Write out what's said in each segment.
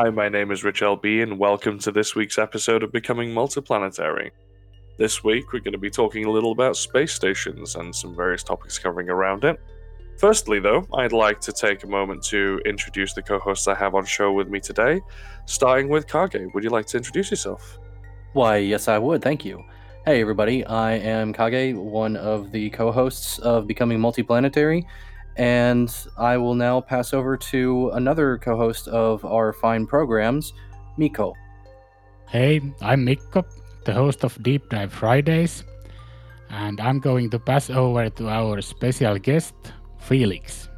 Hi, my name is Rich LB, and welcome to this week's episode of Becoming Multiplanetary. This week, we're going to be talking a little about space stations and some various topics covering around it. Firstly, though, I'd like to take a moment to introduce the co hosts I have on show with me today, starting with Kage. Would you like to introduce yourself? Why, yes, I would. Thank you. Hey, everybody. I am Kage, one of the co hosts of Becoming Multiplanetary, and I will now pass over to another co host of our fine programs, Mikko. Hey, I'm Mikko, the host of Deep Dive Fridays, and I'm going to pass over to our special guest, Felix.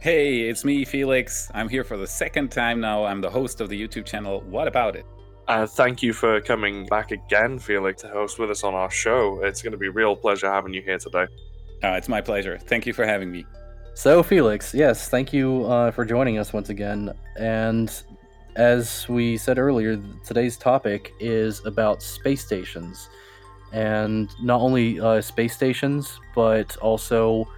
Hey, it's me, Felix. I'm here for the second time now. I'm the host of the YouTube channel What About It? Uh, thank you for coming back again, Felix, to host with us on our show. It's going to be a real pleasure having you here today. Uh, it's my pleasure. Thank you for having me. So, Felix, yes, thank you uh, for joining us once again. And as we said earlier, today's topic is about space stations. And not only uh, space stations, but also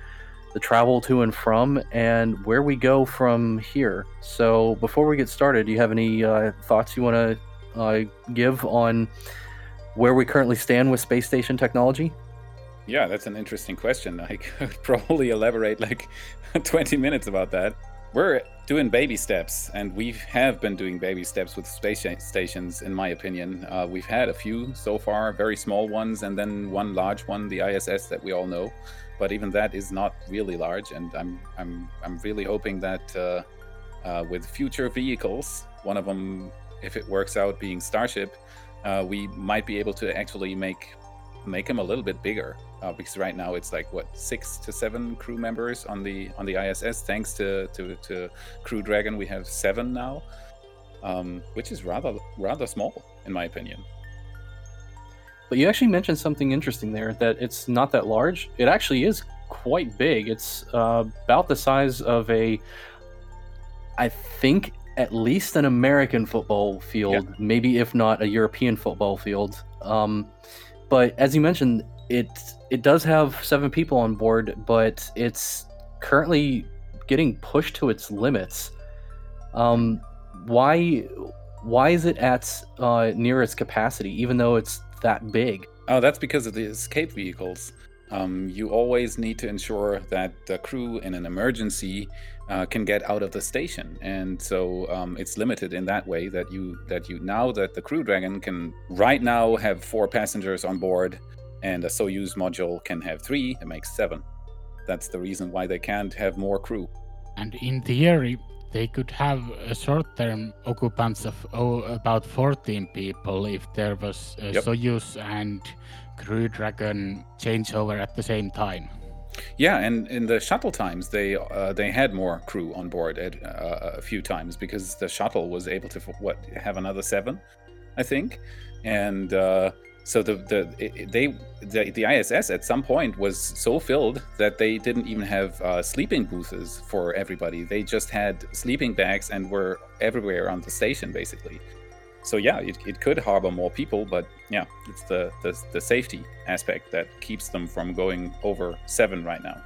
the travel to and from, and where we go from here. So, before we get started, do you have any uh, thoughts you want to uh, give on where we currently stand with space station technology? Yeah, that's an interesting question. I could probably elaborate like 20 minutes about that. We're doing baby steps, and we have been doing baby steps with space stations, in my opinion. Uh, we've had a few so far, very small ones, and then one large one, the ISS that we all know but even that is not really large. And I'm I'm I'm really hoping that uh, uh, with future vehicles, one of them, if it works out, being Starship, uh, we might be able to actually make make them a little bit bigger. Uh, because right now it's like what six to seven crew members on the on the ISS. Thanks to to, to Crew Dragon, we have seven now, um, which is rather rather small in my opinion. But you actually mentioned something interesting there that it's not that large. It actually is quite big. It's uh, about the size of a, I think, at least an American football field, yeah. maybe if not a European football field. Um, but as you mentioned, it it does have seven people on board, but it's currently getting pushed to its limits. Um, why why is it at uh, near its capacity, even though it's that big? Oh, that's because of the escape vehicles. Um, you always need to ensure that the crew in an emergency uh, can get out of the station, and so um, it's limited in that way that you that you now that the Crew Dragon can right now have four passengers on board, and a Soyuz module can have three. It makes seven. That's the reason why they can't have more crew. And in theory, they could have a short-term occupants of oh, about 14 people if there was a yep. Soyuz and Crew Dragon changeover at the same time. Yeah, and in the shuttle times, they uh, they had more crew on board at, uh, a few times because the shuttle was able to what have another seven, I think, and uh, so the the they the, the ISS at some point was so filled that they didn't even have uh, sleeping booths for everybody. They just had sleeping bags and were everywhere on the station basically. So yeah, it, it could harbor more people, but yeah, it's the, the the safety aspect that keeps them from going over seven right now.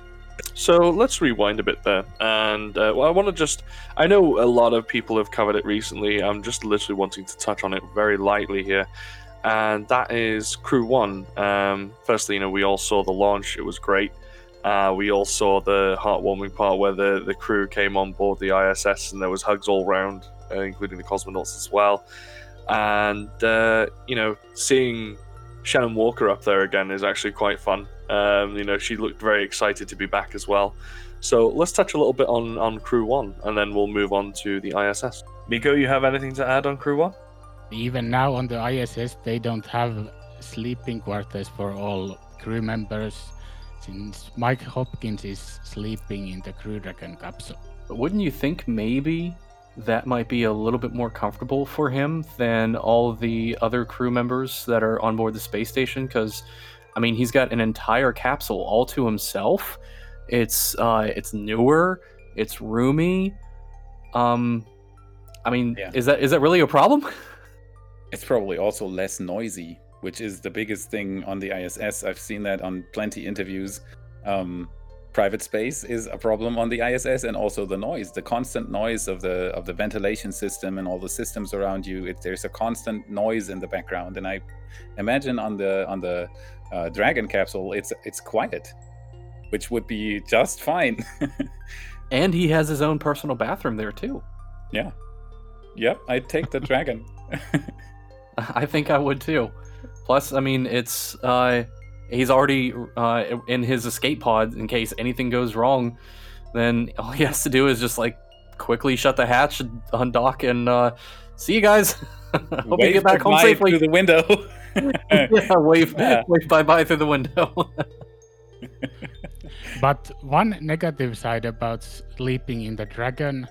So let's rewind a bit there, and uh, well, I want to just—I know a lot of people have covered it recently. I'm just literally wanting to touch on it very lightly here and that is Crew One. Um, firstly, you know, we all saw the launch; it was great. Uh, we all saw the heartwarming part where the, the crew came on board the ISS and there was hugs all round, uh, including the cosmonauts as well. And uh, you know, seeing Shannon Walker up there again is actually quite fun. Um, you know, she looked very excited to be back as well. So let's touch a little bit on on Crew One, and then we'll move on to the ISS. Mikko, you have anything to add on Crew One? Even now on the ISS, they don't have sleeping quarters for all crew members, since Mike Hopkins is sleeping in the Crew Dragon capsule. But wouldn't you think maybe that might be a little bit more comfortable for him than all the other crew members that are on board the space station? Because, I mean, he's got an entire capsule all to himself. It's uh, it's newer, it's roomy. Um, I mean, yeah. is that is that really a problem? It's probably also less noisy, which is the biggest thing on the ISS. I've seen that on plenty interviews. Um, private space is a problem on the ISS, and also the noise, the constant noise of the of the ventilation system and all the systems around you. It, there's a constant noise in the background, and I imagine on the on the uh, Dragon capsule, it's it's quiet, which would be just fine. and he has his own personal bathroom there too. Yeah. Yep, I'd take the Dragon. I think I would too. Plus, I mean, it's uh, he's already uh, in his escape pod in case anything goes wrong. Then all he has to do is just like quickly shut the hatch, undock, and uh, see you guys. Hope wave you get back home safely through the window. yeah, wave, Yeah. wave bye bye through the window. But one negative side about sleeping in the Dragon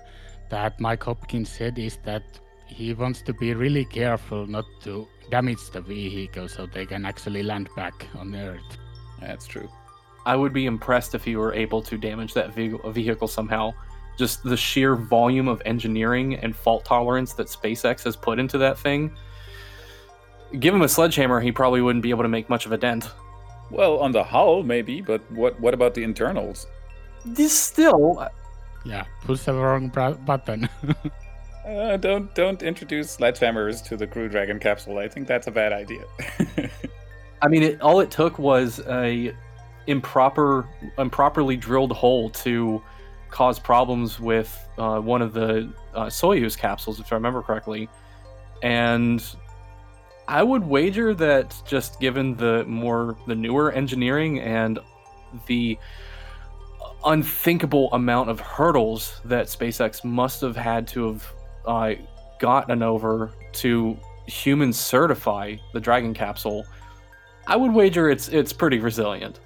that Mike Hopkins said is that he wants to be really careful not to damage the vehicle so they can actually land back on Earth. That's true. I would be impressed if you were able to damage that vehicle, vehicle somehow. Just the sheer volume of engineering and fault tolerance that SpaceX has put into that thing. Give him a sledgehammer, he probably wouldn't be able to make much of a dent. Well, on the hull maybe, but what what about the internals? This still, uh, Yeah, push the wrong bra- button. Uh, don't don't introduce sledgehammers to the Crew Dragon capsule. I think that's a bad idea. I mean, it, all it took was a improper, improperly drilled hole to cause problems with uh, one of the uh, Soyuz capsules, if I remember correctly. And I would wager that just given the more the newer engineering and the unthinkable amount of hurdles that SpaceX must have had to have uh, gotten over to human certify the Dragon capsule, I would wager it's it's pretty resilient.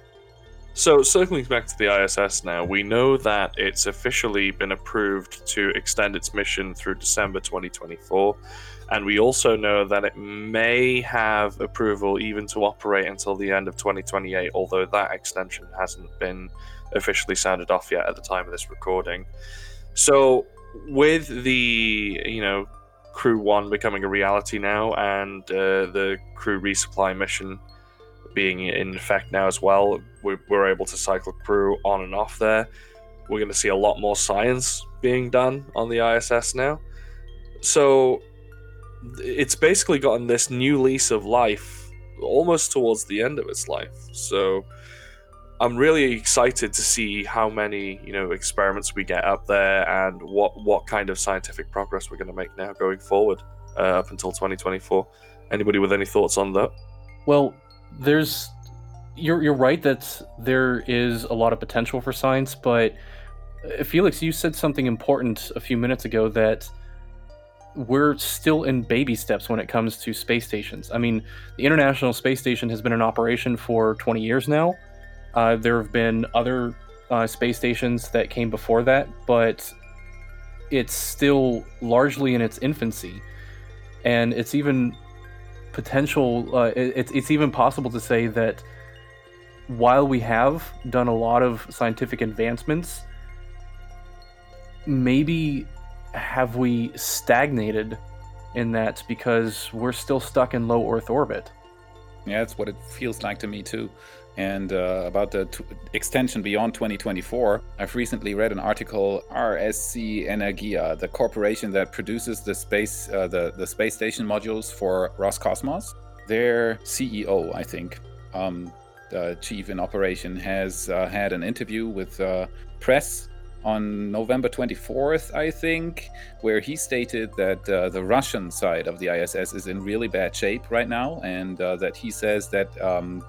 So, circling back to the ISS now, we know that it's officially been approved to extend its mission through December 2024. And we also know that it may have approval even to operate until the end of 2028, although that extension hasn't been officially sounded off yet at the time of this recording. So, with the, you know, Crew 1 becoming a reality now and uh, the crew resupply mission being in effect now as well, we're, we're able to cycle crew on and off there. We're going to see a lot more science being done on the ISS now. So it's basically gotten this new lease of life almost towards the end of its life. So I'm really excited to see how many, you know, experiments we get up there and what what kind of scientific progress we're going to make now going forward uh, up until 2024. Anybody with any thoughts on that? Well, there's you're you're right that there is a lot of potential for science, but uh, Felix, you said something important a few minutes ago that we're still in baby steps when it comes to space stations. I mean, the International Space Station has been in operation for 20 years now. Uh, there have been other uh, space stations that came before that, but it's still largely in its infancy, and it's even potential. Uh, it's it's even possible to say that while we have done a lot of scientific advancements, maybe have we stagnated in that because we're still stuck in low Earth orbit. Yeah, that's what it feels like to me too. And uh, about the t- extension beyond 2024, I've recently read an article. RSC Energia, the corporation that produces the space uh, the the space station modules for Roscosmos, their CEO, I think, um, the chief in operation, has uh, had an interview with uh, press on November 24th, I think, where he stated that uh, the Russian side of the ISS is in really bad shape right now, and uh, that he says that um,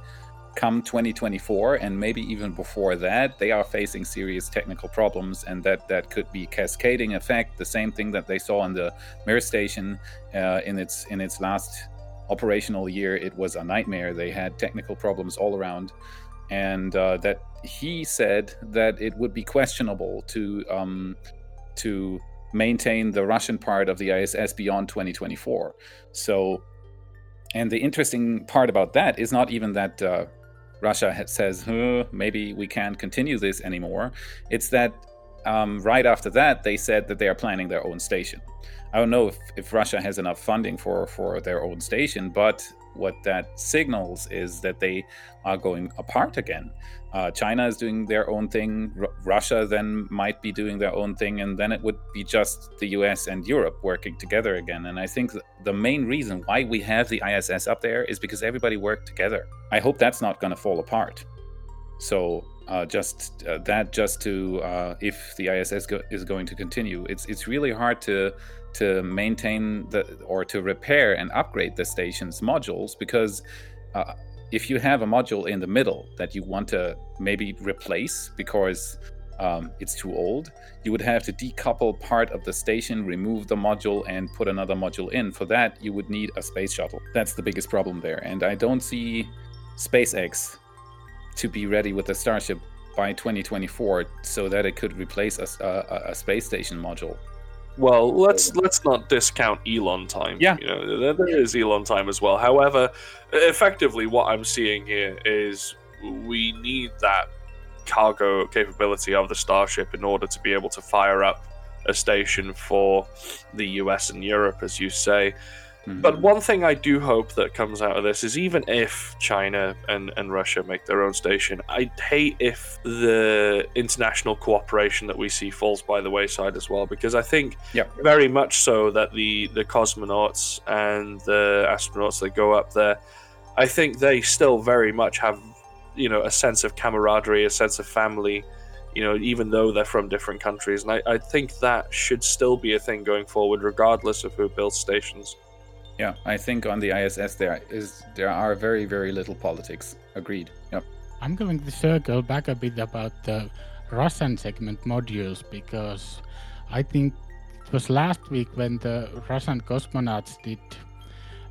come 2024 and maybe even before that, they are facing serious technical problems, and that that could be cascading effect, the same thing that they saw on the Mir station uh, in its in its last operational year. It was a nightmare. They had technical problems all around and uh, that he said that it would be questionable to um, to maintain the Russian part of the ISS beyond 2024. So, and the interesting part about that is not even that uh, Russia says huh, maybe we can't continue this anymore. It's that um, right after that they said that they are planning their own station. I don't know if, if Russia has enough funding for for their own station, but what that signals is that they are going apart again. Uh, China is doing their own thing. R- Russia then might be doing their own thing, and then it would be just the U.S. and Europe working together again. And I think the main reason why we have the ISS up there is because everybody worked together. I hope that's not going to fall apart. So uh, just uh, that, just to uh, if the ISS go- is going to continue, it's it's really hard to to maintain the or to repair and upgrade the station's modules because uh, if you have a module in the middle that you want to maybe replace because um, it's too old, you would have to decouple part of the station, remove the module, and put another module in. For that, you would need a space shuttle. That's the biggest problem there. And I don't see SpaceX to be ready with the Starship by 2024 so that it could replace a, a, a space station module. Well, let's let's not discount Elon time. Yeah. you know there, there is Elon time as well. However, effectively, what I'm seeing here is we need that cargo capability of the Starship in order to be able to fire up a station for the US and Europe, as you say. But Mhm. one thing I do hope that comes out of this is even if China and, and Russia make their own station, I'd hate if the international cooperation that we see falls by the wayside as well, because I think Yep. very much so that the, the cosmonauts and the astronauts that go up there, I think they still very much have, you know, a sense of camaraderie, a sense of family, you know, even though they're from different countries. And I, I think that should still be a thing going forward, regardless of who builds stations. Yeah, I think on the ISS there is there are very very little politics. Agreed. Yep. I'm going to circle back a bit about the Russian segment modules because I think it was last week when the Russian cosmonauts did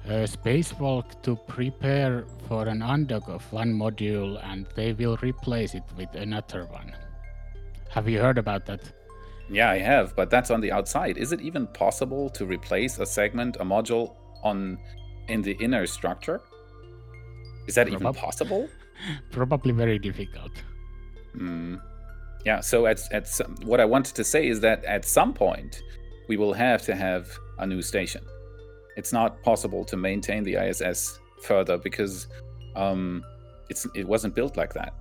a spacewalk to prepare for an undock of one module and they will replace it with another one. Have you heard about that? Yeah, I have, but that's on the outside. Is it even possible to replace a segment, a module on in the inner structure? Is that even possible? Probably very difficult. Mm. Yeah. So at at some, what I wanted to say is that at some point we will have to have a new station. It's not possible to maintain the ISS further because um, it's it wasn't built like that.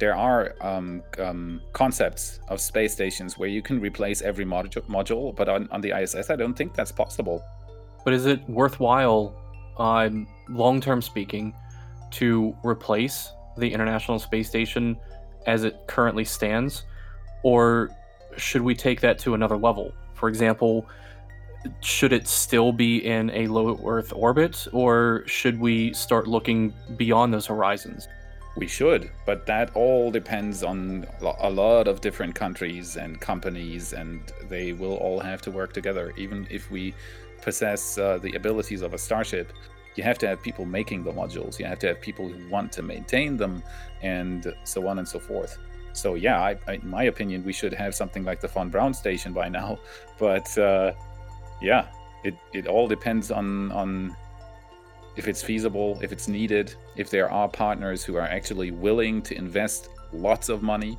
There are um, um, concepts of space stations where you can replace every modu- module, but on, on the ISS, I don't think that's possible. But is it worthwhile, um, long term speaking, to replace the International Space Station as it currently stands? Or should we take that to another level? For example, should it still be in a low Earth orbit, or should we start looking beyond those horizons? We should, but that all depends on a lot of different countries and companies, and they will all have to work together. Even if we possess uh, the abilities of a starship, you have to have people making the modules, you have to have people who want to maintain them, and so on and so forth. So, yeah, I, I, in my opinion, we should have something like the Von Braun station by now. But uh, yeah, it, it all depends on on if it's feasible, if it's needed, if there are partners who are actually willing to invest lots of money.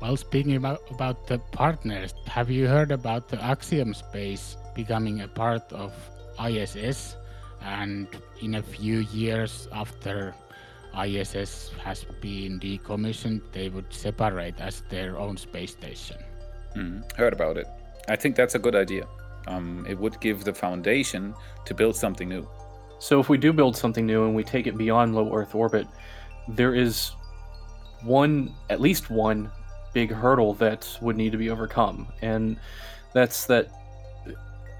Well, speaking about, about the partners, have you heard about the Axiom Space becoming a part of ISS? And in a few years after ISS has been decommissioned, they would separate as their own space station. Mm, heard about it. I think that's a good idea. Um, it would give the foundation to build something new. So if we do build something new and we take it beyond low Earth orbit, there is one, at least one, big hurdle that would need to be overcome, and that's that.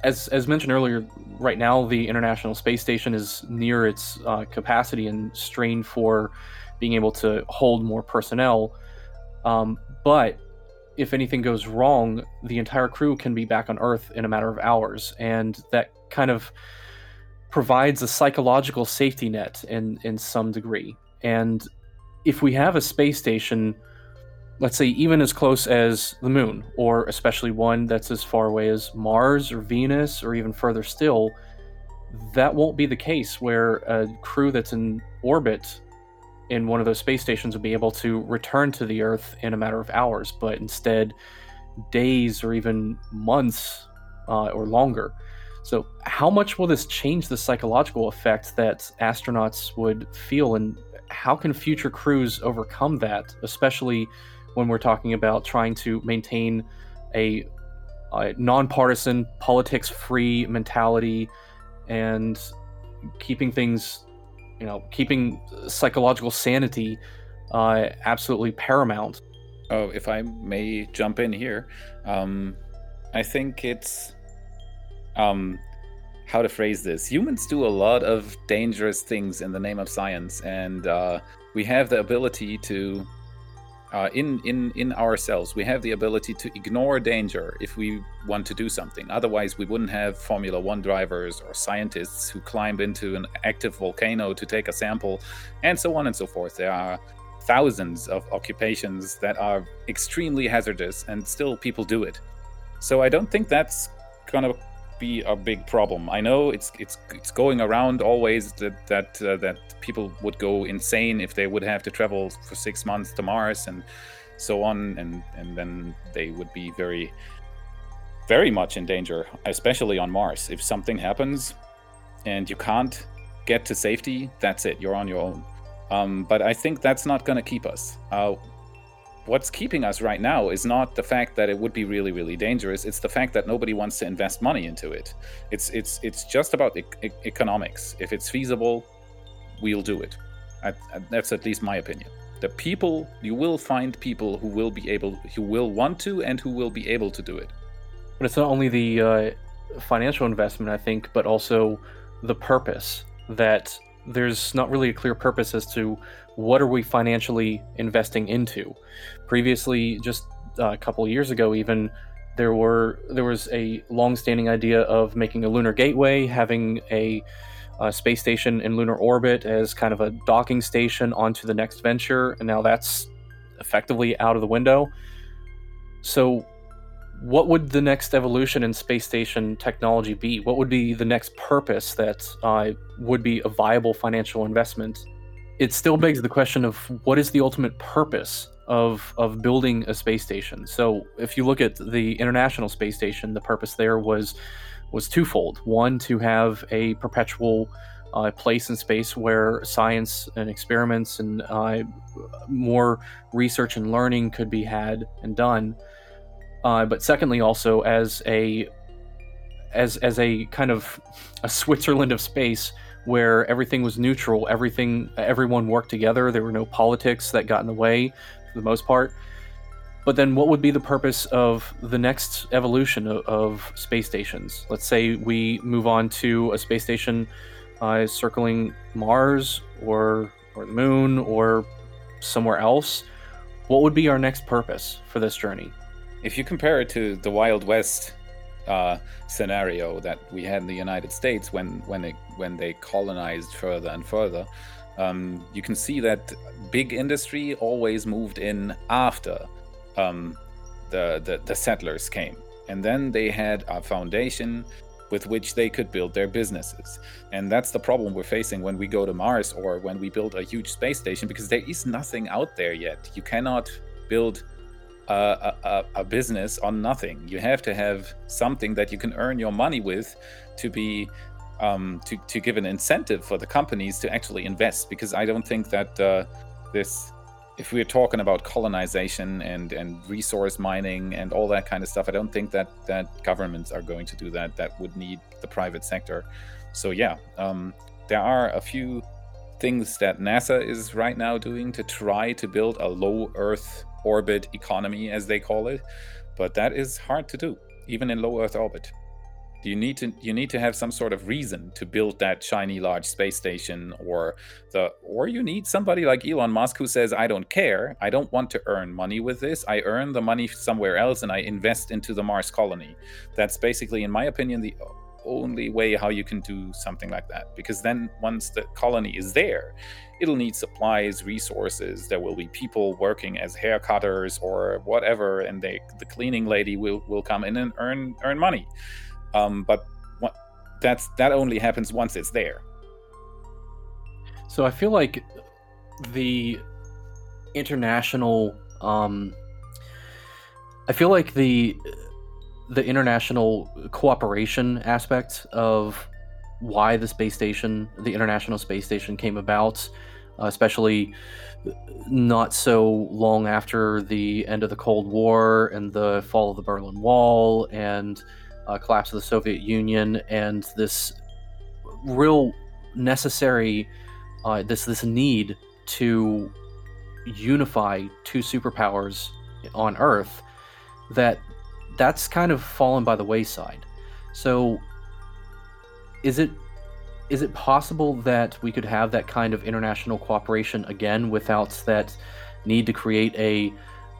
As as mentioned earlier, right now the International Space Station is near its uh, capacity and strained for being able to hold more personnel. Um, but if anything goes wrong, the entire crew can be back on Earth in a matter of hours, and that kind of provides a psychological safety net in in some degree. And if we have a space station, let's say even as close as the moon, or especially one that's as far away as Mars or Venus, or even further still, that won't be the case where a crew that's in orbit in one of those space stations will be able to return to the Earth in a matter of hours, but instead days or even months uh, or longer. So, how much will this change the psychological effect that astronauts would feel, and how can future crews overcome that, especially when we're talking about trying to maintain a, a nonpartisan, politics free mentality and keeping things, you know, keeping psychological sanity uh, absolutely paramount? Oh, if I may jump in here, um, I think it's um, how to phrase this. Humans do a lot of dangerous things in the name of science, and uh, we have the ability to, uh, in in in ourselves, we have the ability to ignore danger if we want to do something. Otherwise, we wouldn't have Formula One drivers or scientists who climb into an active volcano to take a sample, and so on and so forth. There are thousands of occupations that are extremely hazardous, and still people do it. So I don't think that's gonna be a big problem. I know it's it's it's going around always that that uh, that people would go insane if they would have to travel for six months to Mars and so on, and and then they would be very very much in danger, especially on Mars. If something happens and you can't get to safety, that's it. You're on your own. Um, but I think that's not going to keep us. Uh, what's keeping us right now is not the fact that it would be really really dangerous. It's the fact that nobody wants to invest money into it. It's it's it's just about e- e- economics. If it's feasible we'll do it. I, I, that's at least my opinion. The people you will find people who will be able who will want to and who will be able to do it. But it's not only the uh, financial investment i think but also the purpose that there's not really a clear purpose as to what are we financially investing into. Previously, just uh, a couple years ago, even there were there was a long-standing idea of making a lunar gateway, having a, a space station in lunar orbit as kind of a docking station onto the next venture, and now that's effectively out of the window. So what would the next evolution in space station technology be? What would be the next purpose that uh, would be a viable financial investment? It still begs the question of what is the ultimate purpose of of building a space station. So, if you look at the International Space Station, the purpose there was was twofold. One, to have a perpetual uh, place in space where science and experiments and uh, more research and learning could be had and done uh, but secondly also as a as as a kind of a Switzerland of space where everything was neutral, everything everyone worked together. There were no politics that got in the way for the most part. But then, what would be the purpose of the next evolution of, of space stations? Let's say we move on to a space station uh, circling Mars or or the Moon or somewhere else. What would be our next purpose for this journey? if you compare it to the Wild West uh, scenario that we had in the United States when when it, when they colonized further and further, um, you can see that big industry always moved in after um, the, the the settlers came, and then they had a foundation with which they could build their businesses. And that's the problem we're facing when we go to Mars or when we build a huge space station because there is nothing out there yet. You cannot build a, a, a, business on nothing. You have to have something that you can earn your money with to be um, to to give an incentive for the companies to actually invest. Because I don't think that uh, this, if we're talking about colonization and and resource mining and all that kind of stuff, I don't think that that governments are going to do that. That would need the private sector. So yeah, um, there are a few things that NASA is right now doing to try to build a low Earth orbit economy, as they call it. But that is hard to do, even in low Earth orbit. You need to you need to have some sort of reason to build that shiny large space station, or the or you need somebody like Elon Musk who says, "I don't care. I don't want to earn money with this. I earn the money somewhere else, and I invest into the Mars colony." That's basically, in my opinion, the only way how you can do something like that. Because then once the colony is there, it'll need supplies, resources. There will be people working as haircutters or whatever, and they, the cleaning lady will, will come in and earn earn money. Um, but what, that's that only happens once it's there. So I feel like the international, um, I feel like the the international cooperation aspect of why the space station, the International Space Station, came about, uh, especially not so long after the end of the Cold War and the fall of the Berlin Wall and uh, collapse of the Soviet Union, and this real necessary, uh, this this need to unify two superpowers on Earth, that that's kind of fallen by the wayside. So, is it is it possible that we could have that kind of international cooperation again without that need to create a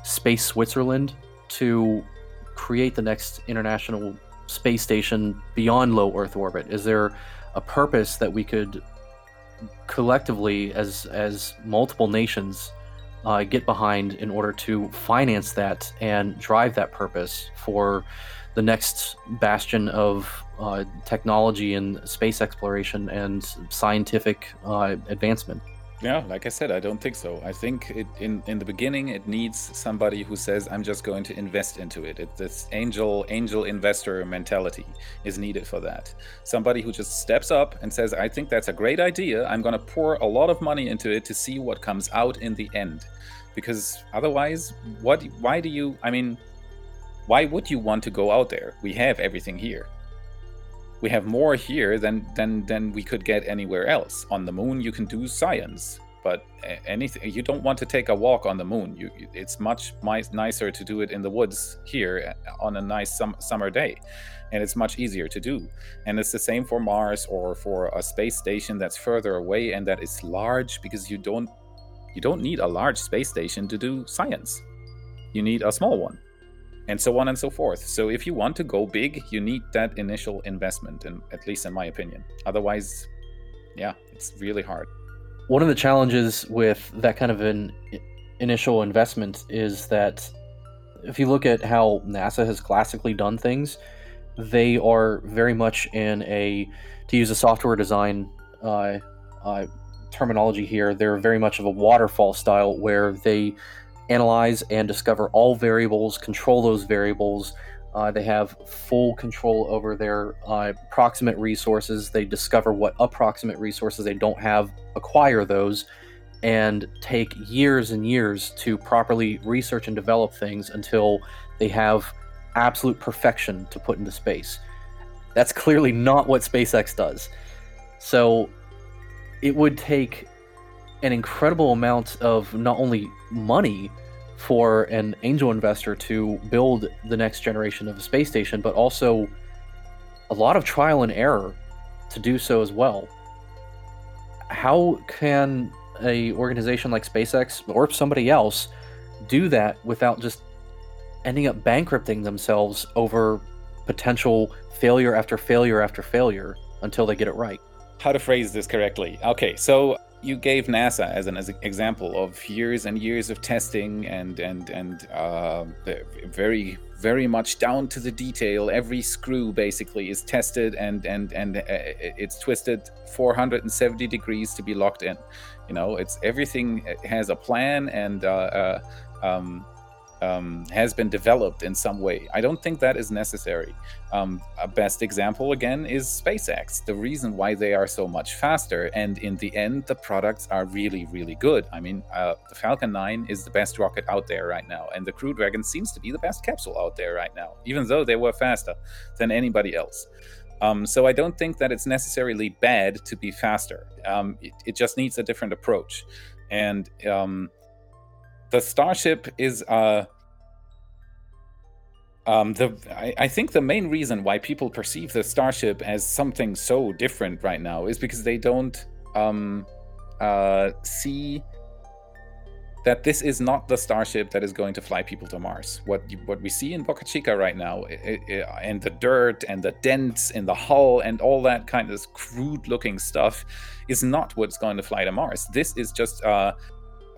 space Switzerland to create the next international space station beyond low Earth orbit? Is there a purpose that we could collectively, as as multiple nations, uh, get behind in order to finance that and drive that purpose for the next bastion of uh, technology and space exploration and scientific uh, advancement. Yeah, like I said, I don't think so. I think it, in in the beginning it needs somebody who says, "I'm just going to invest into it." it. This angel angel investor mentality is needed for that. Somebody who just steps up and says, "I think that's a great idea. I'm going to pour a lot of money into it to see what comes out in the end." Because otherwise, what? Why do you? I mean, why would you want to go out there? We have everything here we have more here than than than we could get anywhere else. On the moon, you can do science, but anything you don't want to take a walk on the moon. You, it's much nicer to do it in the woods here uh, on a nice sum, summer day, and it's much easier to do. And it's the same for Mars or for a space station that's further away and that is large because you don't you don't need a large space station to do science. You need a small one and so on and so forth. So if you want to go big, you need that initial investment, and at least in my opinion. Otherwise, yeah, it's really hard. One of the challenges with that kind of an initial investment is that if you look at how NASA has classically done things, they are very much in a, to use a software design uh, uh, terminology here, they're very much of a waterfall style where they analyze and discover all variables, control those variables. Uh, they have full control over their uh, proximate resources. They discover what approximate resources they don't have, acquire those, and take years and years to properly research and develop things until they have absolute perfection to put into space. That's clearly not what SpaceX does. So it would take an incredible amount of not only money for an angel investor to build the next generation of a space station, but also a lot of trial and error to do so as well. How can a organization like SpaceX or somebody else do that without just ending up bankrupting themselves over potential failure after failure after failure until they get it right? How to phrase this correctly? Okay, so you gave NASA as an as example of years and years of testing and and and uh, very very much down to the detail. Every screw basically is tested and and and uh, it's twisted 470 degrees to be locked in. You know, it's everything has a plan and uh, uh um, um, has been developed in some way. I don't think that is necessary. Um, a best example again is SpaceX. The reason why they are so much faster, and in the end, the products are really, really good. I mean, uh, the Falcon 9 is the best rocket out there right now, and the Crew Dragon seems to be the best capsule out there right now, even though they were faster than anybody else. Um, so I don't think that it's necessarily bad to be faster. Um, it, it, just needs a different approach, and um, the Starship is uh, um, the I, I, think the main reason why people perceive the Starship as something so different right now is because they don't um, uh, see that this is not the starship that is going to fly people to Mars. What what we see in Boca Chica right now, it, it, and the dirt and the dents in the hull and all that kind of crude looking stuff, is not what's going to fly to Mars. This is just uh,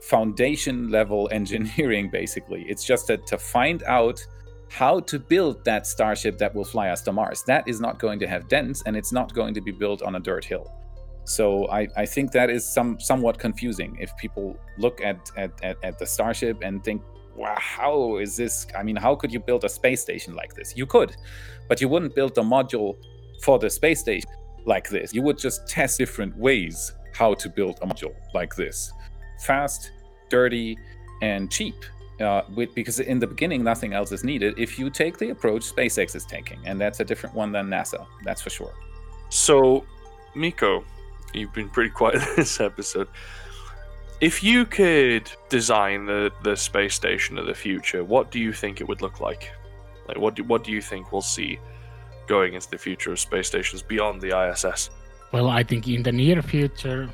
foundation level engineering basically it's just that to find out how to build that starship that will fly us to mars that is not going to have dents and it's not going to be built on a dirt hill so i, I think that is some somewhat confusing if people look at, at, at, at the starship and think wow, how is this? I mean, how could you build a space station like this? You could, but you wouldn't build a module for the space station like this. You would just test different ways how to build a module like this fast, dirty, and cheap. Uh, with, because in the beginning, nothing else is needed if you take the approach SpaceX is taking, and that's a different one than NASA, that's for sure. So, Mikko, you've been pretty quiet this episode. If you could design the, the space station of the future, what do you think it would look like? Like, what do, what do you think we'll see going into the future of space stations beyond the ISS? Well, I think in the near future,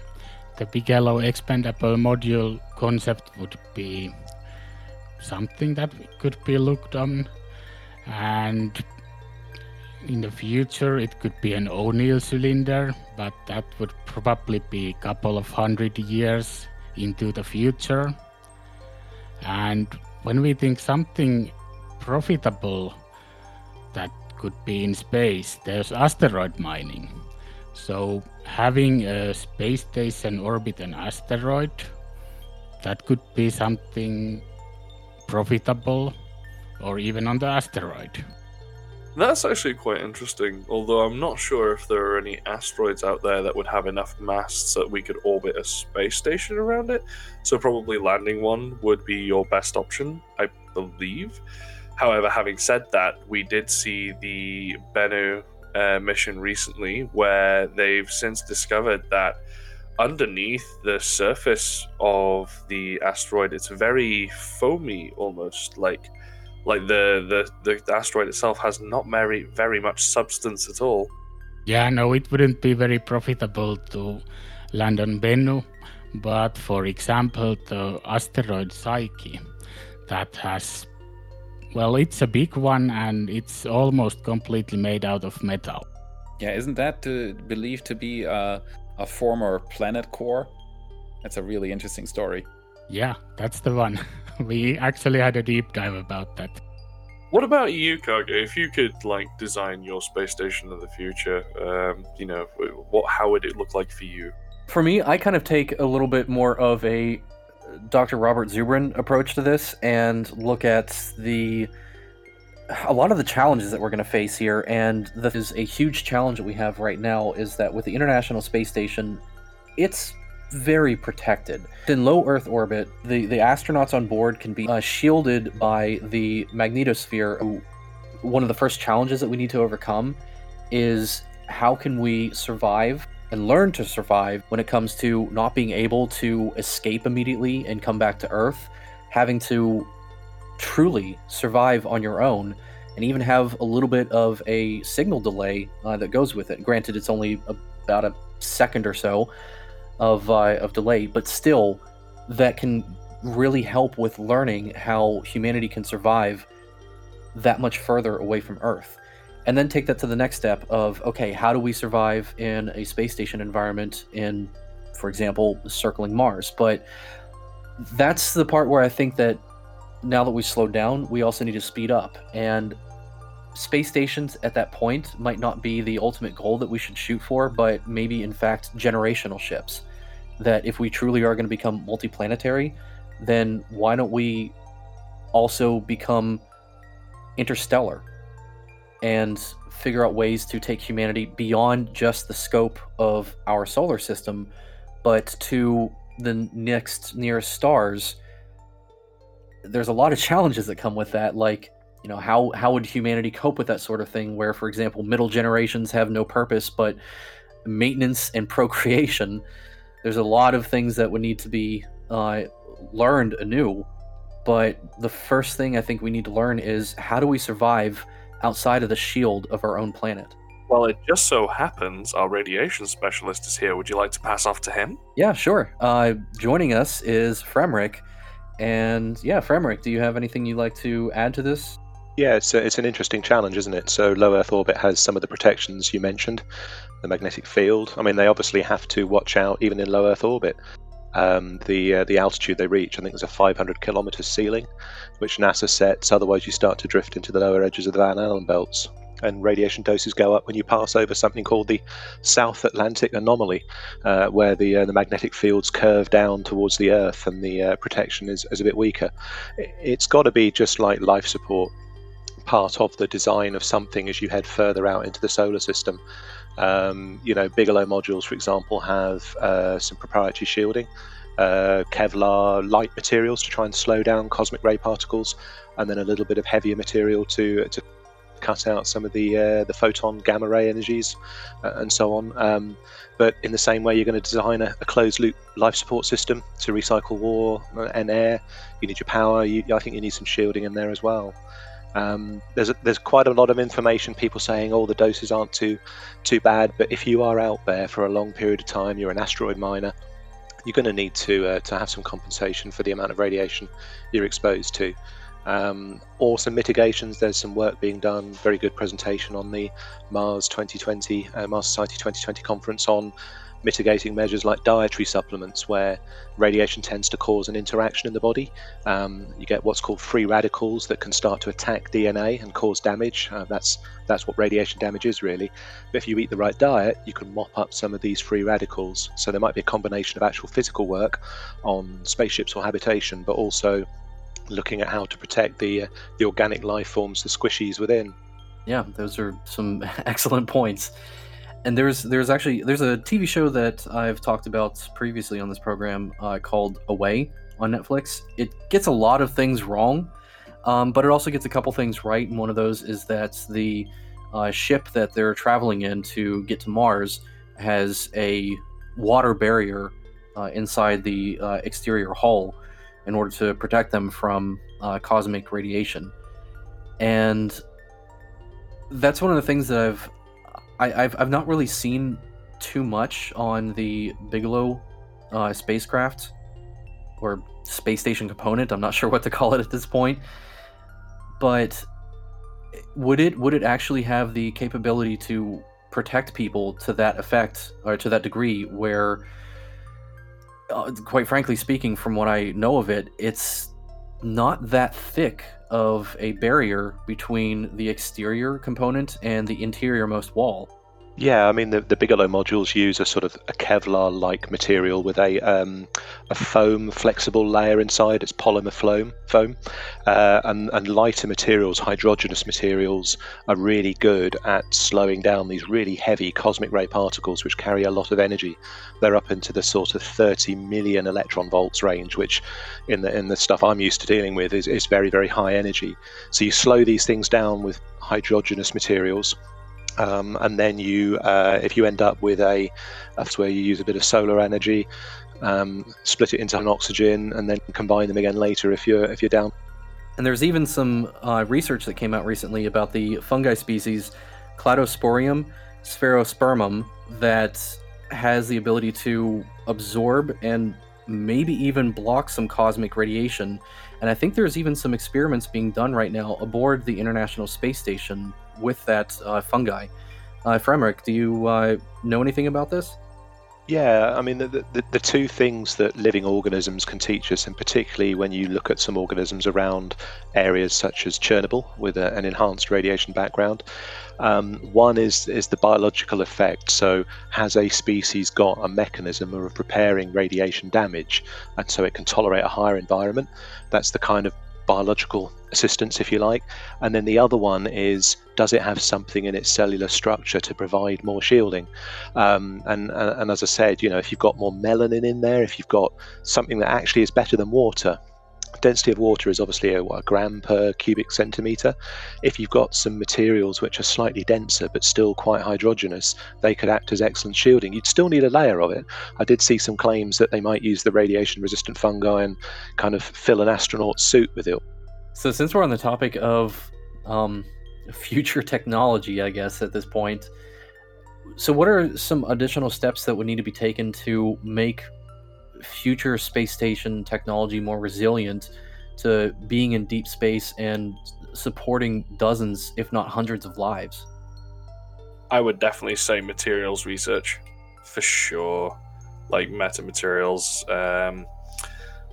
the Bigelow expandable module concept would be something that could be looked on. And in the future, it could be an O'Neill cylinder, but that would probably be a couple of hundred years into the future. And when we think something profitable that could be in space, there's asteroid mining. So having a space station orbit an asteroid, that could be something profitable or even on the asteroid. That's actually quite interesting, although I'm not sure if there are any asteroids out there that would have enough mass that we could orbit a space station around it. So, probably landing one would be your best option, I believe. However, having said that, we did see the Bennu uh, mission recently where they've since discovered that underneath the surface of the asteroid, it's very foamy almost like like the, the the asteroid itself has not very very much substance at all. Yeah, no, it wouldn't be very profitable to land on Bennu, but for example, the asteroid Psyche, that has well, it's a big one and it's almost completely made out of metal. Yeah, isn't that uh, believed to be a, a former planet core? That's a really interesting story. Yeah, that's the one. we actually had a deep dive about that. What about you, Kage? If you could like design your space station of the future, um, you know, what how would it look like for you? For me, I kind of take a little bit more of a Dr. Robert Zubrin approach to this and look at the a lot of the challenges that we're going to face here and this is a huge challenge that we have right now is that with the International Space Station it's very protected. In low Earth orbit, the, the astronauts on board can be uh, shielded by the magnetosphere. One of the first challenges that we need to overcome is how can we survive and learn to survive when it comes to not being able to escape immediately and come back to Earth, having to truly survive on your own, and even have a little bit of a signal delay uh, that goes with it. Granted, it's only about a second or so of uh, of delay, but still, that can really help with learning how humanity can survive that much further away from Earth and then take that to the next step of okay how do we survive in a space station environment in for example circling mars? But that's the part where i think that now that we've slowed down we also need to speed up. And space stations at that point might not be the ultimate goal that we should shoot for but maybe in fact generational ships. That if we truly are going to become multiplanetary then why don't we also become interstellar and figure out ways to take humanity beyond just the scope of our solar system, but to the next nearest stars. There's a lot of challenges that come with that, like you know how how would humanity cope with that sort of thing? Where, for example, middle generations have no purpose but maintenance and procreation. There's a lot of things that would need to be uh, learned anew. But the first thing I think we need to learn is how do we survive outside of the shield of our own planet. Well, it just so happens our radiation specialist is here. Would you like to pass off to him? Yeah, sure. Uh, joining us is Framryk. And yeah, Framryk, do you have anything you'd like to add to this? Yeah, it's, a, it's an interesting challenge, isn't it? So, low Earth orbit has some of the protections you mentioned, the magnetic field. I mean, they obviously have to watch out even in low Earth orbit. Um, the uh, the altitude they reach, I think there's a 500 kilometer ceiling, which NASA sets. Otherwise, you start to drift into the lower edges of the Van Allen belts. and radiation doses go up when you pass over something called the South Atlantic anomaly, uh, where the uh, the magnetic fields curve down towards the Earth and the uh, protection is, is a bit weaker. It's got to be just like life support, part of the design of something as you head further out into the solar system. Um, you know, Bigelow modules, for example, have uh, some proprietary shielding. Uh, Kevlar light materials to try and slow down cosmic ray particles, and then a little bit of heavier material to to cut out some of the uh, the photon gamma ray energies uh, and so on. Um, but in the same way, you're going to design a, a, closed loop life support system to recycle war and air. You need your power. You, I think you need some shielding in there as well. Um, there's there's quite a lot of information. People saying, "Oh, the doses aren't too too bad." But if you are out there for a long period of time, you're an asteroid miner. You're going to need to uh, to have some compensation for the amount of radiation you're exposed to. Um, or some mitigations. There's some work being done. Very good presentation on the Mars 2020 uh, Mars Society 2020 conference on mitigating measures like dietary supplements, where radiation tends to cause an interaction in the body. Um, you get what's called free radicals that can start to attack DNA and cause damage. Uh, that's that's what radiation damage is really. But if you eat the right diet, you can mop up some of these free radicals. So there might be a combination of actual physical work on spaceships or habitation, but also looking at how to protect the uh, the organic life forms, the squishies within. Yeah, those are some excellent points. And there's there's actually there's a TV show that I've talked about previously on this program uh, called Away on Netflix. It gets a lot of things wrong, um, but it also gets a couple things right. And one of those is that the uh, ship that they're traveling in to get to Mars has a water barrier uh, inside the uh, exterior hull in order to protect them from uh, cosmic radiation. And that's one of the things that I've I, have I've not really seen too much on the Bigelow uh, spacecraft or space station component. I'm not sure what to call it at this point, but would it would it actually have the capability to protect people to that effect or to that degree where uh, quite frankly speaking, from what I know of it, it's not that thick of a barrier between the exterior component and the interiormost wall. Yeah, I mean the, the Bigelow modules use a sort of a Kevlar-like material with a um, a foam flexible layer inside. It's polymer foam, foam, uh, and and lighter materials, hydrogenous materials, are really good at slowing down these really heavy cosmic ray particles, which carry a lot of energy. They're up into the sort of 30 million electron volts range, which in the in the stuff I'm used to dealing with is, is very very high energy. So you slow these things down with hydrogenous materials um, and then you, uh, if you end up with a, that's where you use a bit of solar energy, um, split it into an oxygen, and then combine them again later if you're if you're down. And there's even some uh, research that came out recently about the fungi species Cladosporium sphaerospermum that has the ability to absorb and maybe even block some cosmic radiation. And I think there's even some experiments being done right now aboard the International Space Station with that uh, fungi. Uh, do you uh, know anything about this? Yeah, I mean, the, the, the, two things that living organisms can teach us, and particularly when you look at some organisms around areas such as Chernobyl with a, an enhanced radiation background, um, one is, is the biological effect. So, has a species got a mechanism of repairing radiation damage, and so it can tolerate a higher environment? That's the kind of biological assistance, if you like. And then the other one is does it have something in its cellular structure to provide more shielding? Um, and, and, and as I said, you know, if you've got more melanin in there, if you've got something that actually is better than water, density of water is obviously a, what, a, gram per cubic centimeter. If you've got some materials which are slightly denser but still quite hydrogenous, they could act as excellent shielding. You'd still need a layer of it. I did see some claims that they might use the radiation resistant fungi and kind of fill an astronaut suit with it. So, since we're on the topic of um, future technology, I guess at this point, so what are some additional steps that would need to be taken to make future space station technology more resilient to being in deep space and supporting dozens, if not hundreds, of lives? I would definitely say materials research for sure, like metamaterials. Um,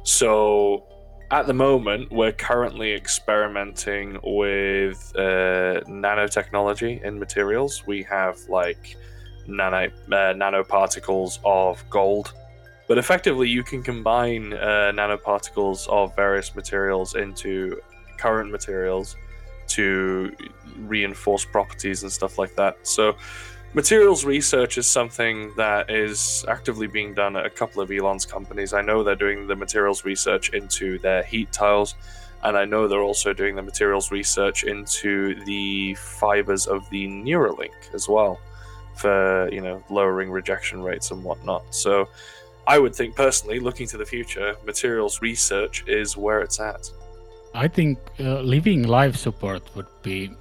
so at the moment, we're currently experimenting with uh, nanotechnology in materials. We have like nano uh, nanoparticles of gold, but effectively, you can combine uh, nanoparticles of various materials into current materials to reinforce properties and stuff like that. So materials research is something that is actively being done at a couple of Elon's companies. I know they're doing the materials research into their heat tiles, and I know they're also doing the materials research into the fibers of the Neuralink as well, for you know lowering rejection rates and whatnot. So, I would think personally, looking to the future, materials research is where it's at. I think uh, living life support would be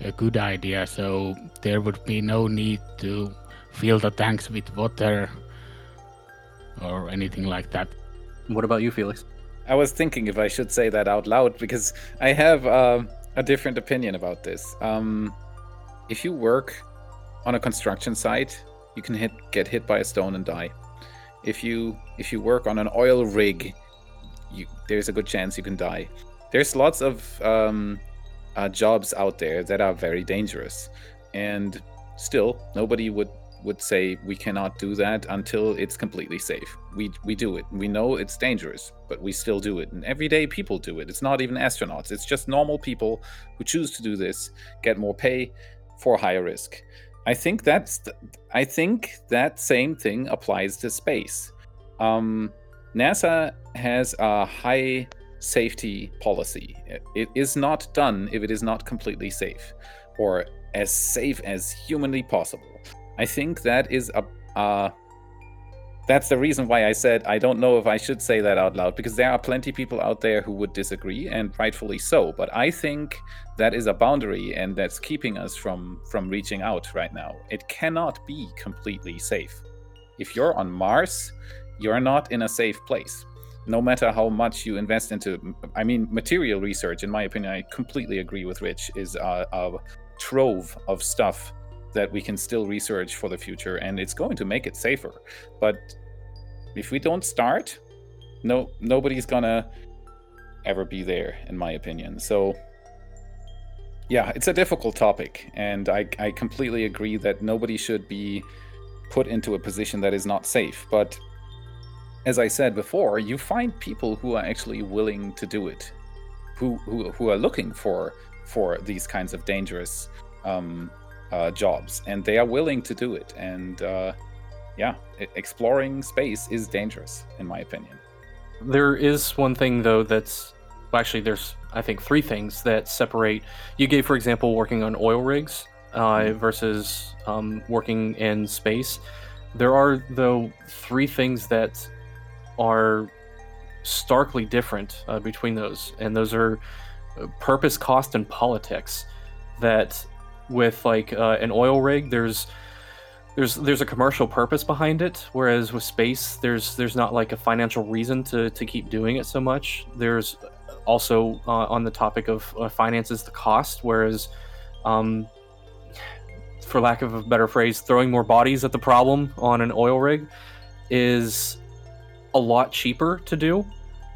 a good idea. So there would be no need to fill the tanks with water or anything like that. What about you, Felix? I was thinking if I should say that out loud because I have uh, a different opinion about this. Um, if you work on a construction site, you can hit, get hit by a stone and die. If you if you work on an oil rig, you, there's a good chance you can die. There's lots of um, uh, jobs out there that are very dangerous, and still nobody would would say we cannot do that until it's completely safe. We we do it. We know it's dangerous, but we still do it. And everyday people do it. It's not even astronauts. It's just normal people who choose to do this, get more pay for higher risk. I think that's the, I think that same thing applies to space. Um, NASA has a high safety policy. It is not done if it is not completely safe or as safe as humanly possible. I think that is a. Uh, that's the reason why I said I don't know if I should say that out loud because there are plenty people out there who would disagree and rightfully so. But I think that is a boundary and that's keeping us from from reaching out right now. It cannot be completely safe. If you're on Mars, you're not in a safe place no matter how much you invest into i mean material research in my opinion i completely agree with rich is a, a, trove of stuff that we can still research for the future and it's going to make it safer. But if we don't start no nobody's gonna ever be there in my opinion. So yeah it's a difficult topic and i, I completely agree that nobody should be put into a position that is not safe. But as I said before, you find people who are actually willing to do it, who who, who are looking for for these kinds of dangerous um, uh, jobs, and they are willing to do it. And uh, yeah, exploring space is dangerous, in my opinion. There is one thing though that's well, actually there's I think three things that separate. You gave, for example, working on oil rigs uh, mm-hmm. versus um, working in space. There are though three things that are starkly different uh, between those, and those are uh, purpose, cost, and politics. That with like uh, an oil rig, there's there's there's a commercial purpose behind it, whereas with space, there's there's not like a financial reason to to keep doing it so much. There's also uh, on the topic of uh, finances, the cost, whereas um, for lack of a better phrase, throwing more bodies at the problem on an oil rig is a lot cheaper to do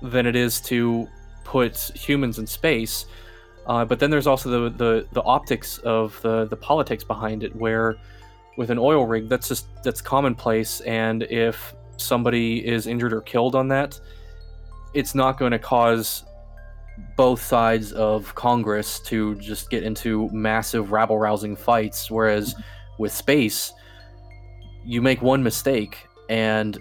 than it is to put humans in space. Uh, but then there's also the, the, the optics of the, the politics behind it, where with an oil rig, that's just that's commonplace. And if somebody is injured or killed on that, it's not going to cause both sides of Congress to just get into massive rabble rousing fights. Whereas with space, you make one mistake and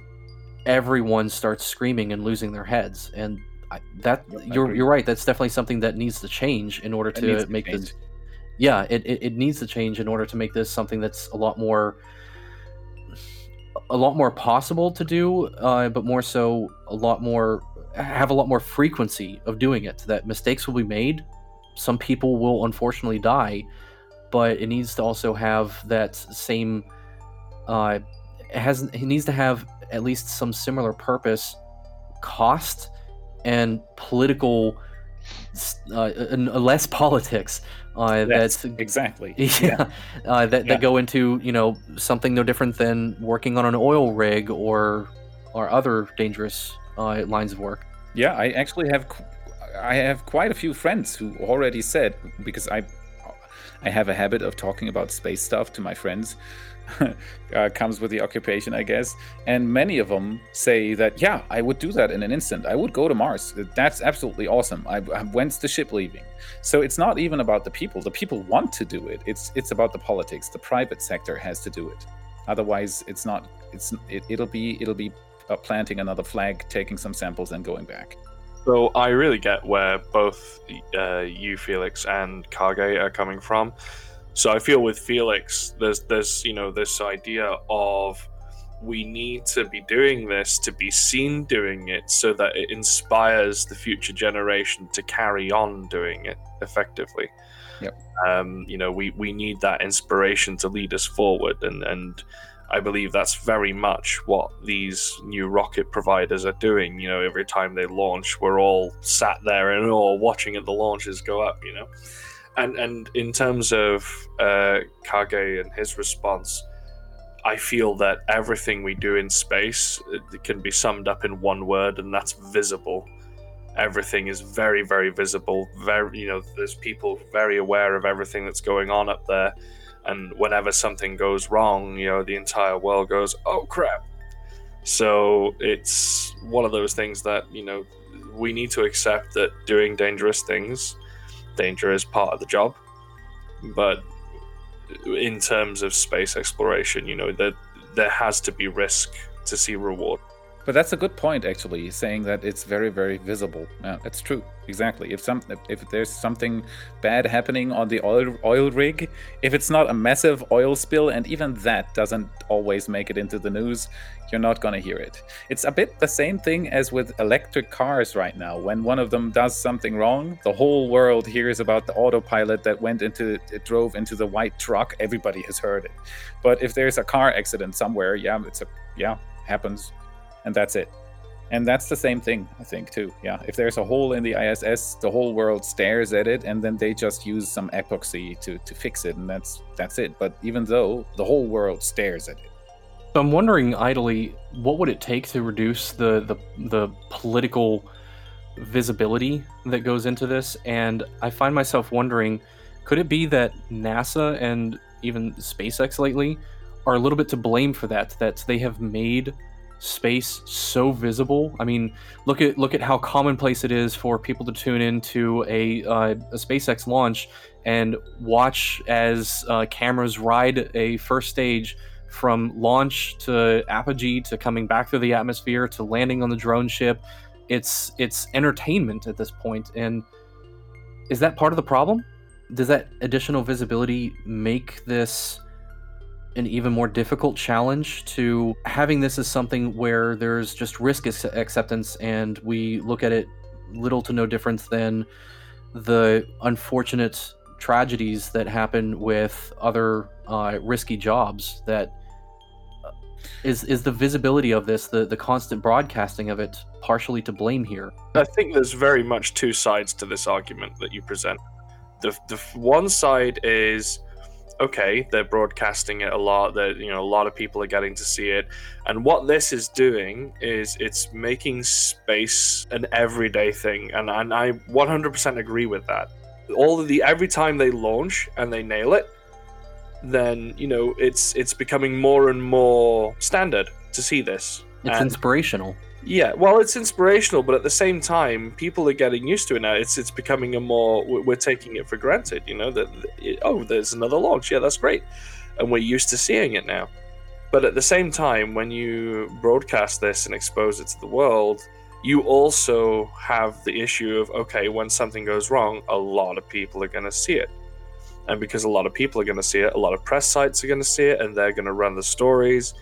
everyone starts screaming and losing their heads and I, that you're you're right. That's definitely something that needs to change in order to, to make change. this yeah it, it, it needs to change in order to make this something that's a lot more a lot more possible to do uh, but more so a lot more have a lot more frequency of doing it. That mistakes will be made. Some people will unfortunately die but it needs to also have that same uh, it has it needs to have at least some similar purpose, cost, and political, uh, less politics. Uh, that's exactly yeah, yeah. Uh, that, yeah. that go into you know something no different than working on an oil rig or or other dangerous uh, lines of work. Yeah, I actually have I have quite a few friends who already said because I I have a habit of talking about space stuff to my friends. uh, comes with the occupation, I guess. And many of them say that, yeah, I would do that in an instant. I would go to Mars. That's absolutely awesome. I, when's the ship leaving? So it's not even about the people. The people want to do it. It's it's about the politics. The private sector has to do it. Otherwise, it's not. It's it, it'll be it'll be uh, planting another flag, taking some samples, and going back. So I really get where both uh, you, Felix, and Kage are coming from. So I feel with Felix, there's there's you know this idea of we need to be doing this to be seen doing it so that it inspires the future generation to carry on doing it effectively. Yep. Um, you know, we, we need that inspiration to lead us forward and, and I believe that's very much what these new rocket providers are doing. You know, every time they launch, we're all sat there and all watching at the launches go up. You know, and and in terms of uh, Kage and his response, I feel that everything we do in space can be summed up in one word, and that's visible. Everything is very, very visible. Very, you know, there's people very aware of everything that's going on up there and whenever something goes wrong, you know, the entire world goes, "Oh crap!" So it's one of those things that you know we need to accept that doing dangerous things, danger is part of the job. But in terms of space exploration, you know, that there has to be risk to see reward. But that's a good point, actually, saying that it's very, very visible. Yeah, that's true. Exactly. If some, if there's something bad happening on the oil oil rig, if it's not a massive oil spill, and even that doesn't always make it into the news, you're not gonna hear it. It's a bit the same thing as with electric cars right now. When one of them does something wrong, the whole world hears about the autopilot that went into, it drove into the white truck. Everybody has heard it. But if there's a car accident somewhere, yeah, it's a yeah happens and that's it. And that's the same thing, I think, too. Yeah. If there's a hole in the ISS, the whole world stares at it, and then they just use some epoxy to, to fix it, and that's that's it. But even though the whole world stares at it. So I'm wondering idly, what would it take to reduce the the, the political visibility that goes into this? And I find myself wondering, could it be that NASA and even SpaceX lately are a little bit to blame for that? That they have made space so visible. I mean, look at look at how commonplace it is for people to tune into a, uh, a SpaceX launch and watch as uh, cameras ride a first stage from launch to apogee to coming back through the atmosphere to landing on the drone ship. It's it's entertainment at this point, and is that part of the problem? Does that additional visibility make this? An even more difficult challenge to having this as something where there's just risk acceptance and we look at it little to no difference than the unfortunate tragedies that happen with other uh, risky jobs that uh, is is the visibility of this the the constant broadcasting of it partially to blame here. I think there's very much two sides to this argument that you present. The the one side is okay, they're broadcasting it a lot. That you know, a lot of people are getting to see it. And what this is doing is it's making space an everyday thing. And and I 100% agree with that. All of the every time they launch and they nail it, then you know it's it's becoming more and more standard to see this. It's and, inspirational. Yeah, well, it's inspirational, but at the same time, people are getting used to it now. It's it's becoming a more we're taking it for granted. You know that oh, there's another launch. Yeah, that's great, and we're used to seeing it now. But at the same time, when you broadcast this and expose it to the world, you also have the issue of okay, when something goes wrong, a lot of people are going to see it. And because a lot of people are going to see it, a lot of press sites are going to see it, and they're going to run the stories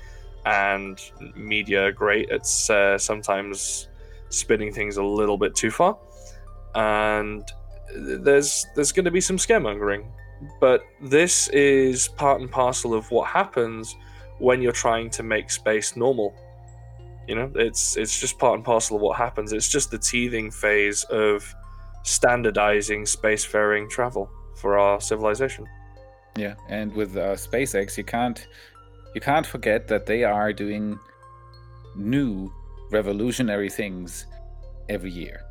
and media great. It's uh, sometimes spinning things a little bit too far, and there's there's going to be some scaremongering. But this is part and parcel of what happens when you're trying to make space normal. You know, it's it's just part and parcel of what happens. It's just the teething phase of standardizing spacefaring travel for our civilization. Yeah, and with uh, SpaceX, you can't you can't forget that they are doing new revolutionary things every year.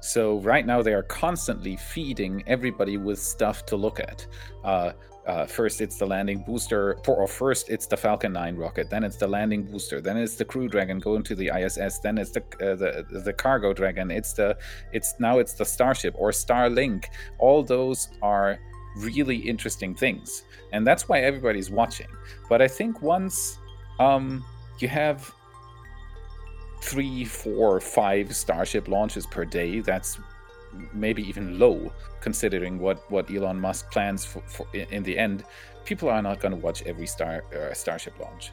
So right now they are constantly feeding everybody with stuff to look at. Uh, uh, first it's the landing booster, or first it's the Falcon 9 rocket, then it's the landing booster, then it's the Crew Dragon going to the ISS, then it's the uh, the the Cargo Dragon, it's the it's now it's the Starship or Starlink. All those are really interesting things, and that's why everybody's watching. But I think once um, you have three, four, five Starship launches per day, that's maybe even low considering what what Elon Musk plans for, for in the end. People are not going to watch every star uh, Starship launch.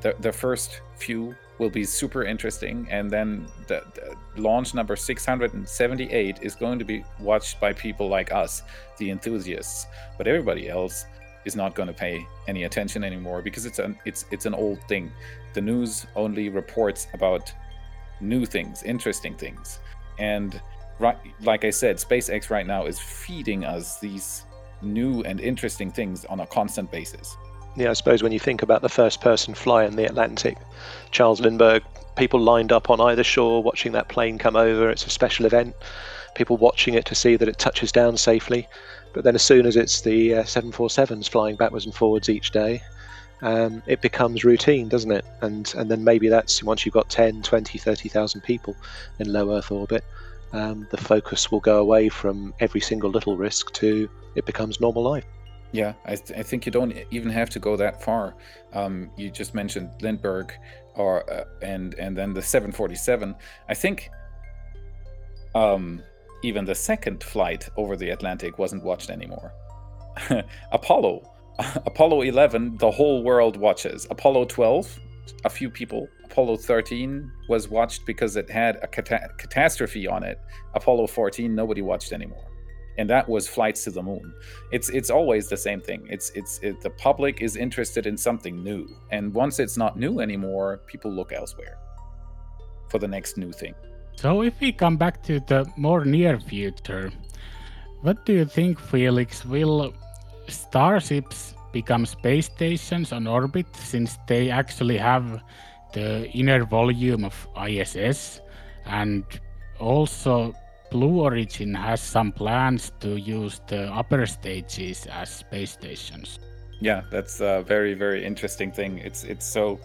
The, the first few will be super interesting, and then the, the launch number 678 is going to be watched by people like us, the enthusiasts. But everybody else is not going to pay any attention anymore because it's an it's it's an old thing. The news only reports about new things, interesting things, and right, like I said, SpaceX right now is feeding us these new and interesting things on a constant basis. Yeah, I suppose when you think about the first person fly in the Atlantic, Charles Lindbergh, people lined up on either shore watching that plane come over. It's a special event. People watching it to see that it touches down safely. But then, as soon as it's the uh, 747s flying backwards and forwards each day, um, it becomes routine, doesn't it? And and then maybe that's once you've got 10, 20, 30,000 people in low Earth orbit, um, the focus will go away from every single little risk to it becomes normal life. Yeah, I, th- I think you don't even have to go that far. Um, you just mentioned Lindbergh, or uh, and and then the 747. I think um, even the second flight over the Atlantic wasn't watched anymore. Apollo, Apollo 11, the whole world watches. Apollo 12, a few people. Apollo 13 was watched because it had a cata- catastrophe on it. Apollo 14, nobody watched anymore. And that was flights to the moon. It's it's always the same thing. It's it's it, the public is interested in something new, and once it's not new anymore, people look elsewhere for the next new thing. So if we come back to the more near future, what do you think, Felix? Will starships become space stations on orbit since they actually have the inner volume of ISS and also Blue Origin has some plans to use the upper stages as space stations. Yeah, that's a very very interesting thing. It's it's so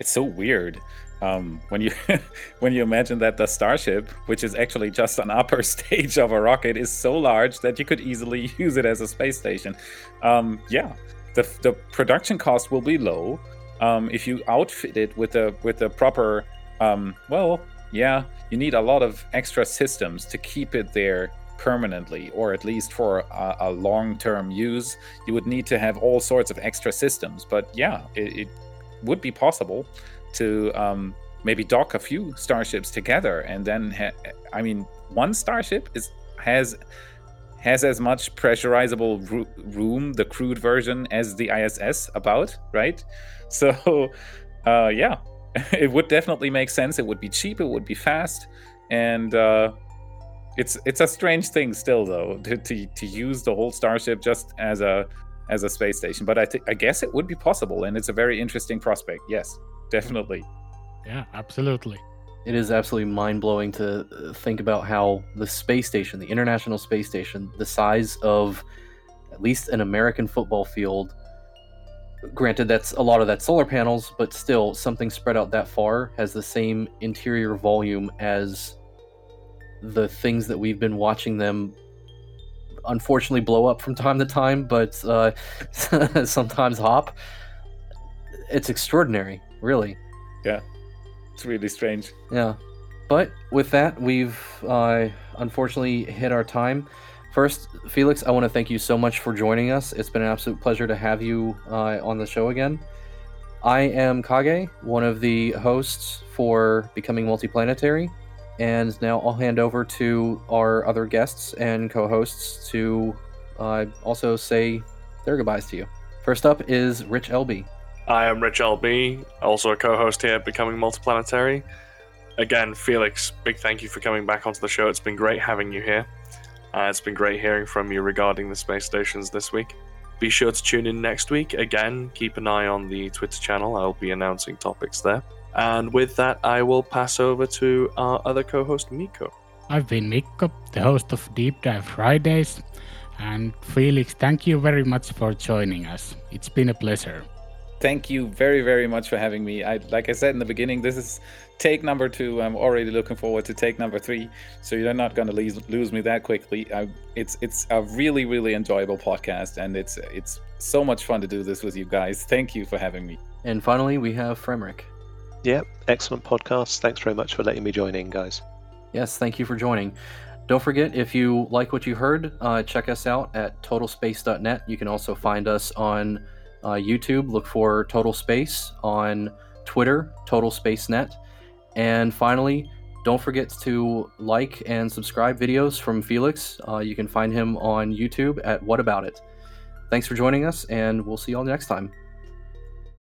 it's so weird um, when you when you imagine that the starship, which is actually just an upper stage of a rocket, is so large that you could easily use it as a space station. Um, yeah, the the production cost will be low um, if you outfit it with a with a proper um, well yeah you need a lot of extra systems to keep it there permanently or at least for a, a long-term use. You would need to have all sorts of extra systems but yeah it, it would be possible to um, maybe dock a few starships together and then ha- i mean one starship is has has as much pressurizable ro- room the crewed version as the iss about right? So, uh, yeah, it would definitely make sense. It would be cheap. It would be fast, and uh, it's it's a strange thing still, though, to, to, to use the whole starship just as a as a space station. But I think I guess it would be possible, and it's a very interesting prospect. Yes, definitely. Yeah, absolutely. It is absolutely mind blowing to uh, think about how the space station, the International Space Station, the size of at least an American football field, Granted, that's a lot of that solar panels, but still, something spread out that far has the same interior volume as the things that we've been watching them unfortunately blow up from time to time, but uh, sometimes hop. It's extraordinary, really. Yeah, it's really strange. Yeah. But with that, we've uh, unfortunately hit our time. First, Felix, I want to thank you so much for joining us. It's been an absolute pleasure to have you uh, on the show again. I am Kage, one of the hosts for Becoming Multiplanetary, and now I'll hand over to our other guests and co hosts to uh, also say their goodbyes to you. First up is Rich LB. I am Rich LB, also a co host here at Becoming Multiplanetary. Again, Felix, big thank you for coming back onto the show. It's been great having you here. Uh, it's been great hearing from you regarding the space stations this week. Be sure to tune in next week. Again, keep an eye on the Twitter channel. I'll be announcing topics there. And with that, I will pass over to our other co host, Mikko. I've been Mikko, the host of Deep Dive Fridays. And Felix, thank you very much for joining us. It's been a pleasure. Thank you very, very much for having me. I, like I said in the beginning, this is take number two. I'm already looking forward to take number three. So you're not going to lose, lose me that quickly. I, it's it's a really, really enjoyable podcast, and it's it's so much fun to do this with you guys. Thank you for having me. And finally, we have Framryk. Yeah, excellent podcast. Thanks very much for letting me join in, guys. Yes, thank you for joining. Don't forget, if you like what you heard, uh, check us out at totalspace.net. You can also find us on uh, YouTube. Look for Total Space on Twitter, Total Space Net. And finally, don't forget to like and subscribe videos from Felix. Uh, you can find him on YouTube at What About It. Thanks for joining us, and we'll see you all next time.